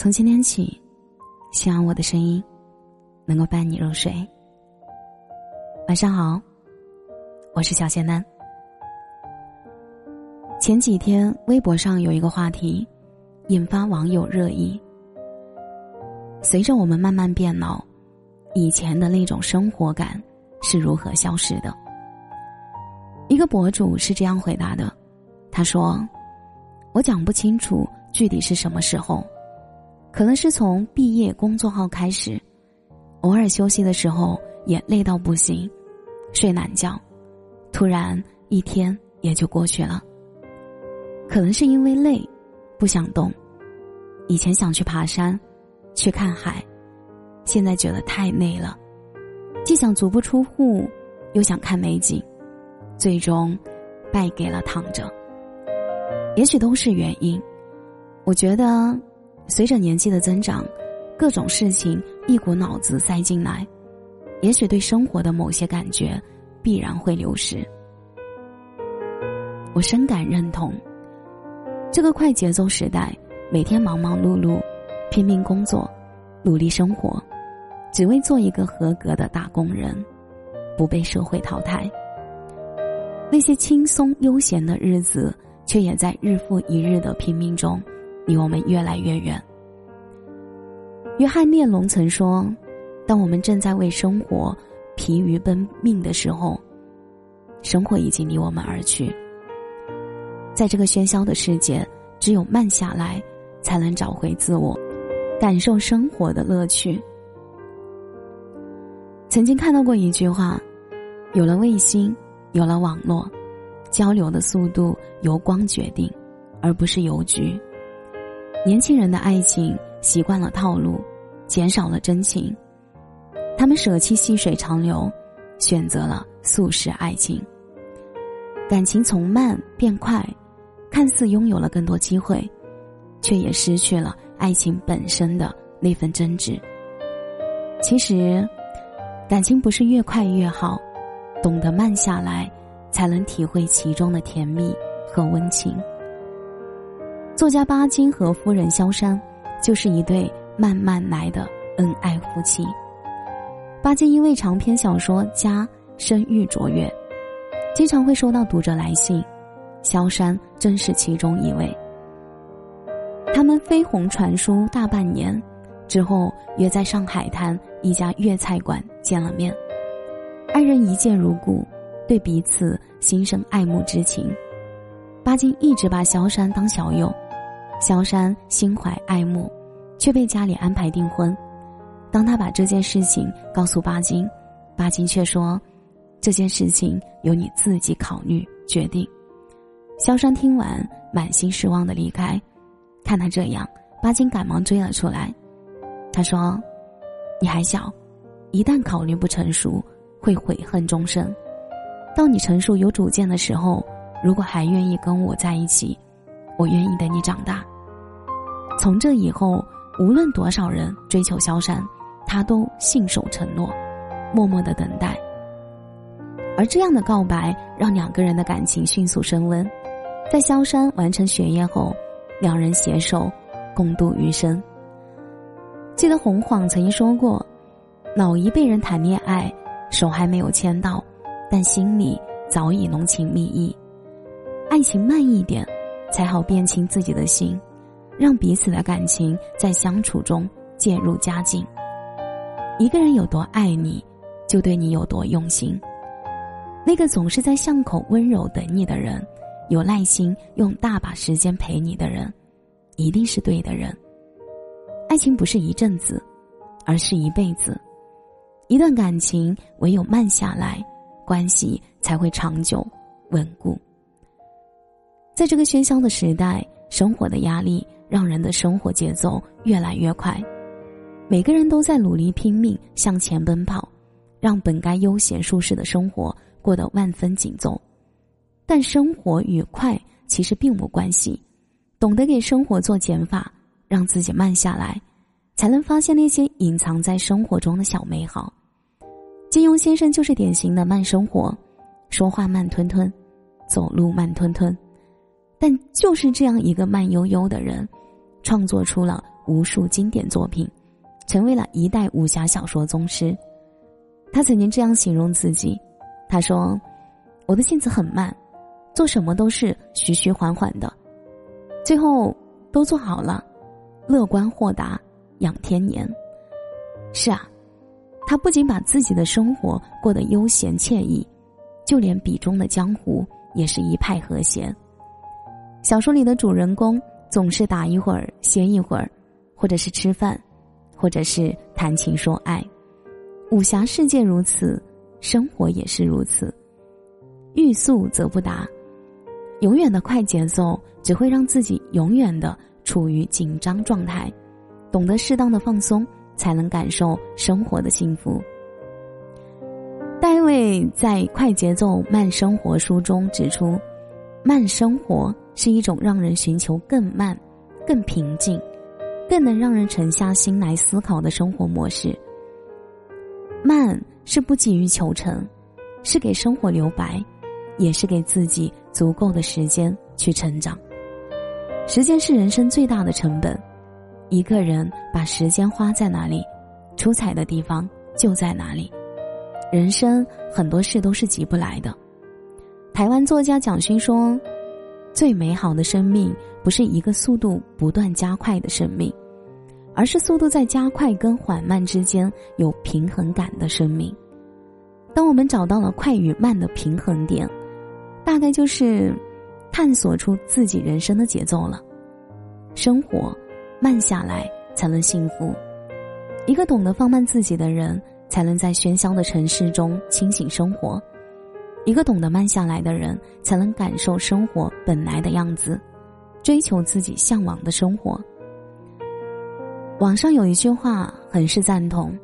从今天起，希望我的声音能够伴你入睡。晚上好，我是小仙丹。前几天微博上有一个话题，引发网友热议。随着我们慢慢变老，以前的那种生活感是如何消失的？一个博主是这样回答的：“他说，我讲不清楚具体是什么时候，可能是从毕业工作后开始，偶尔休息的时候也累到不行，睡懒觉，突然一天也就过去了。可能是因为累，不想动，以前想去爬山。”去看海，现在觉得太累了，既想足不出户，又想看美景，最终败给了躺着。也许都是原因。我觉得，随着年纪的增长，各种事情一股脑子塞进来，也许对生活的某些感觉必然会流失。我深感认同。这个快节奏时代，每天忙忙碌碌。拼命工作，努力生活，只为做一个合格的打工人，不被社会淘汰。那些轻松悠闲的日子，却也在日复一日的拼命中，离我们越来越远。约翰列侬曾说：“当我们正在为生活疲于奔命的时候，生活已经离我们而去。”在这个喧嚣的世界，只有慢下来，才能找回自我。感受生活的乐趣。曾经看到过一句话：“有了卫星，有了网络，交流的速度由光决定，而不是邮局。”年轻人的爱情习惯了套路，减少了真情，他们舍弃细水长流，选择了速食爱情。感情从慢变快，看似拥有了更多机会，却也失去了。爱情本身的那份真挚。其实，感情不是越快越好，懂得慢下来，才能体会其中的甜蜜和温情。作家巴金和夫人萧山，就是一对慢慢来的恩爱夫妻。巴金因为长篇小说家声誉卓越，经常会收到读者来信，萧山正是其中一位。他们飞鸿传书大半年，之后约在上海滩一家粤菜馆见了面。二人一见如故，对彼此心生爱慕之情。巴金一直把萧山当小友，萧山心怀爱慕，却被家里安排订婚。当他把这件事情告诉巴金，巴金却说：“这件事情由你自己考虑决定。”萧山听完，满心失望的离开。看他这样，巴金赶忙追了出来。他说：“你还小，一旦考虑不成熟，会悔恨终生。到你成熟有主见的时候，如果还愿意跟我在一起，我愿意等你长大。”从这以后，无论多少人追求萧山，他都信守承诺，默默的等待。而这样的告白，让两个人的感情迅速升温。在萧山完成学业后。两人携手，共度余生。记得洪晃曾经说过：“老一辈人谈恋爱，手还没有牵到，但心里早已浓情蜜意。爱情慢一点，才好辨清自己的心，让彼此的感情在相处中渐入佳境。一个人有多爱你，就对你有多用心。那个总是在巷口温柔等你的人。”有耐心用大把时间陪你的人，一定是对的人。爱情不是一阵子，而是一辈子。一段感情唯有慢下来，关系才会长久稳固。在这个喧嚣的时代，生活的压力让人的生活节奏越来越快，每个人都在努力拼命向前奔跑，让本该悠闲舒适的生活过得万分紧凑。但生活与快其实并无关系，懂得给生活做减法，让自己慢下来，才能发现那些隐藏在生活中的小美好。金庸先生就是典型的慢生活，说话慢吞吞，走路慢吞吞，但就是这样一个慢悠悠的人，创作出了无数经典作品，成为了一代武侠小说宗师。他曾经这样形容自己：“他说，我的性子很慢，做什么都是徐徐缓缓的，最后都做好了，乐观豁达，养天年。”是啊，他不仅把自己的生活过得悠闲惬意，就连笔中的江湖也是一派和谐。小说里的主人公总是打一会儿歇一会儿，或者是吃饭，或者是谈情说爱。武侠世界如此，生活也是如此。欲速则不达，永远的快节奏只会让自己永远的处于紧张状态。懂得适当的放松，才能感受生活的幸福。戴维在《快节奏慢生活》书中指出，慢生活。是一种让人寻求更慢、更平静、更能让人沉下心来思考的生活模式。慢是不急于求成，是给生活留白，也是给自己足够的时间去成长。时间是人生最大的成本，一个人把时间花在哪里，出彩的地方就在哪里。人生很多事都是急不来的。台湾作家蒋勋说。最美好的生命不是一个速度不断加快的生命，而是速度在加快跟缓慢之间有平衡感的生命。当我们找到了快与慢的平衡点，大概就是探索出自己人生的节奏了。生活慢下来才能幸福，一个懂得放慢自己的人，才能在喧嚣的城市中清醒生活。一个懂得慢下来的人，才能感受生活本来的样子，追求自己向往的生活。网上有一句话很是赞同，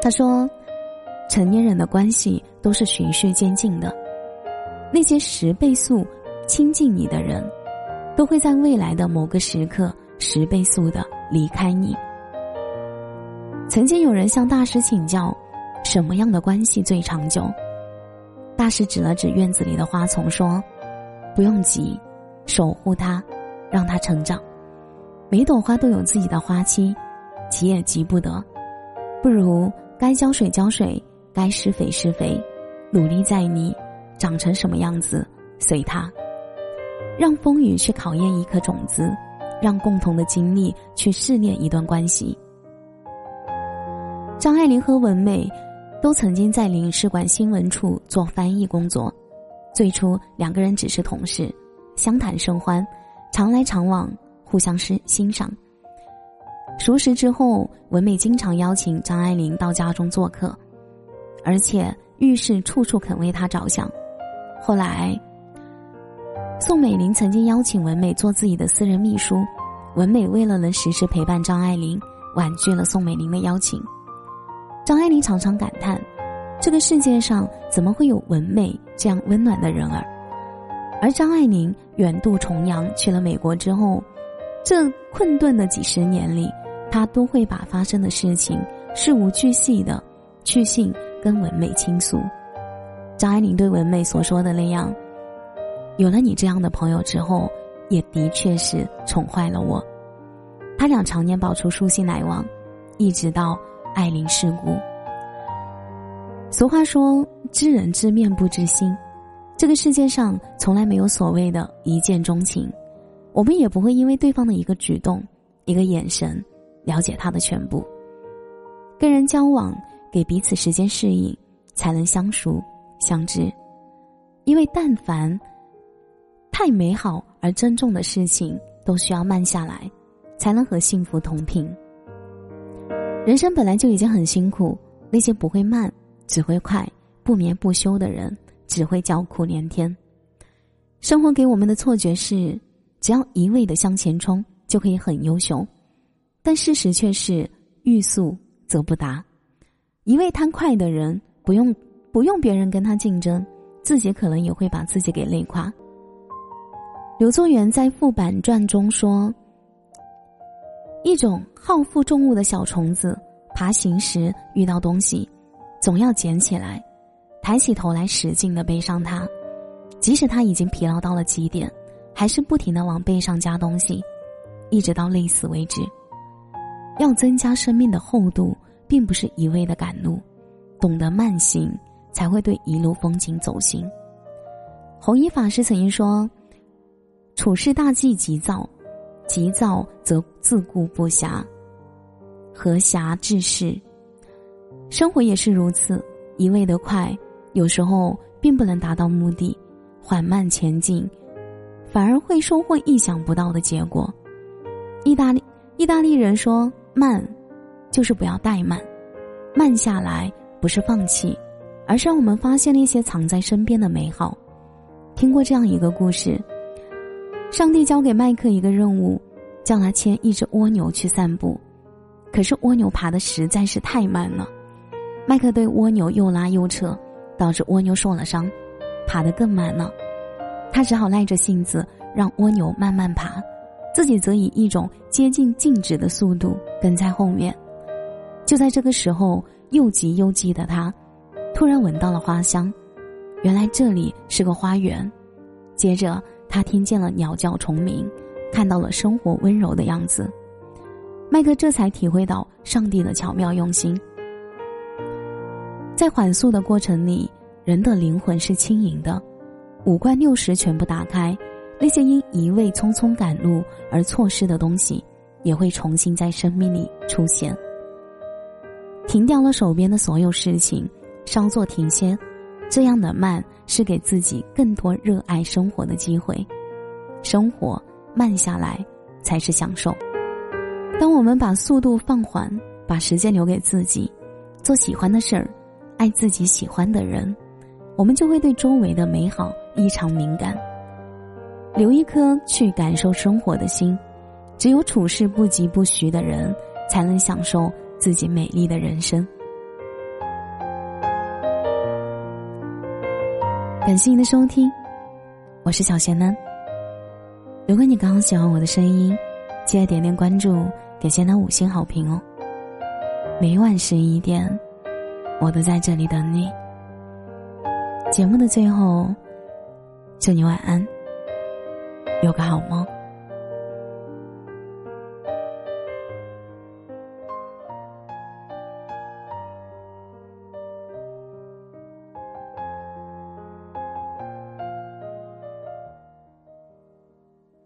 他说：“成年人的关系都是循序渐进的，那些十倍速亲近你的人，都会在未来的某个时刻十倍速的离开你。”曾经有人向大师请教，什么样的关系最长久？大师指了指院子里的花丛，说：“不用急，守护它，让它成长。每朵花都有自己的花期，急也急不得。不如该浇水浇水，该施肥施肥，努力在你，长成什么样子随它。让风雨去考验一颗种子，让共同的经历去试炼一段关系。”张爱玲和文美。都曾经在领事馆新闻处做翻译工作，最初两个人只是同事，相谈甚欢，常来常往，互相欣欣赏。熟识之后，文美经常邀请张爱玲到家中做客，而且遇事处处肯为她着想。后来，宋美龄曾经邀请文美做自己的私人秘书，文美为了能时时陪伴张爱玲，婉拒了宋美龄的邀请。张爱玲常常感叹：“这个世界上怎么会有文美这样温暖的人儿？”而张爱玲远渡重洋去了美国之后，这困顿的几十年里，她都会把发生的事情事无巨细的去信跟文美倾诉。张爱玲对文美所说的那样：“有了你这样的朋友之后，也的确是宠坏了我。”他俩常年保持书信来往，一直到。爱临世故。俗话说：“知人知面不知心。”这个世界上从来没有所谓的一见钟情，我们也不会因为对方的一个举动、一个眼神，了解他的全部。跟人交往，给彼此时间适应，才能相熟相知。因为但凡太美好而珍重的事情，都需要慢下来，才能和幸福同频。人生本来就已经很辛苦，那些不会慢、只会快、不眠不休的人，只会叫苦连天。生活给我们的错觉是，只要一味的向前冲，就可以很优秀，但事实却是欲速则不达。一味贪快的人，不用不用别人跟他竞争，自己可能也会把自己给累垮。刘作元在《副板传》中说。一种好负重物的小虫子，爬行时遇到东西，总要捡起来，抬起头来使劲的背上它，即使它已经疲劳到了极点，还是不停的往背上加东西，一直到累死为止。要增加生命的厚度，并不是一味的赶路，懂得慢行，才会对一路风景走心。弘一法师曾经说：“处事大忌急躁，急躁则自顾不暇，何暇致仕？生活也是如此，一味的快，有时候并不能达到目的，缓慢前进，反而会收获意想不到的结果。”意大利意大利人说。慢，就是不要怠慢。慢下来不是放弃，而是让我们发现那些藏在身边的美好。听过这样一个故事：上帝交给麦克一个任务，叫他牵一只蜗牛去散步。可是蜗牛爬的实在是太慢了，麦克对蜗牛又拉又扯，导致蜗牛受了伤，爬得更慢了。他只好耐着性子让蜗牛慢慢爬。自己则以一种接近静止的速度跟在后面。就在这个时候，又急又急的他，突然闻到了花香，原来这里是个花园。接着，他听见了鸟叫虫鸣，看到了生活温柔的样子。麦克这才体会到上帝的巧妙用心。在缓速的过程里，人的灵魂是轻盈的，五官六识全部打开。那些因一味匆匆赶路而错失的东西，也会重新在生命里出现。停掉了手边的所有事情，稍作停歇，这样的慢是给自己更多热爱生活的机会。生活慢下来才是享受。当我们把速度放缓，把时间留给自己，做喜欢的事儿，爱自己喜欢的人，我们就会对周围的美好异常敏感。留一颗去感受生活的心，只有处事不急不徐的人，才能享受自己美丽的人生。感谢您的收听，我是小贤男。如果你刚好喜欢我的声音，记得点点关注，给贤男五星好评哦。每晚十一点，我都在这里等你。节目的最后，祝你晚安。有个好梦。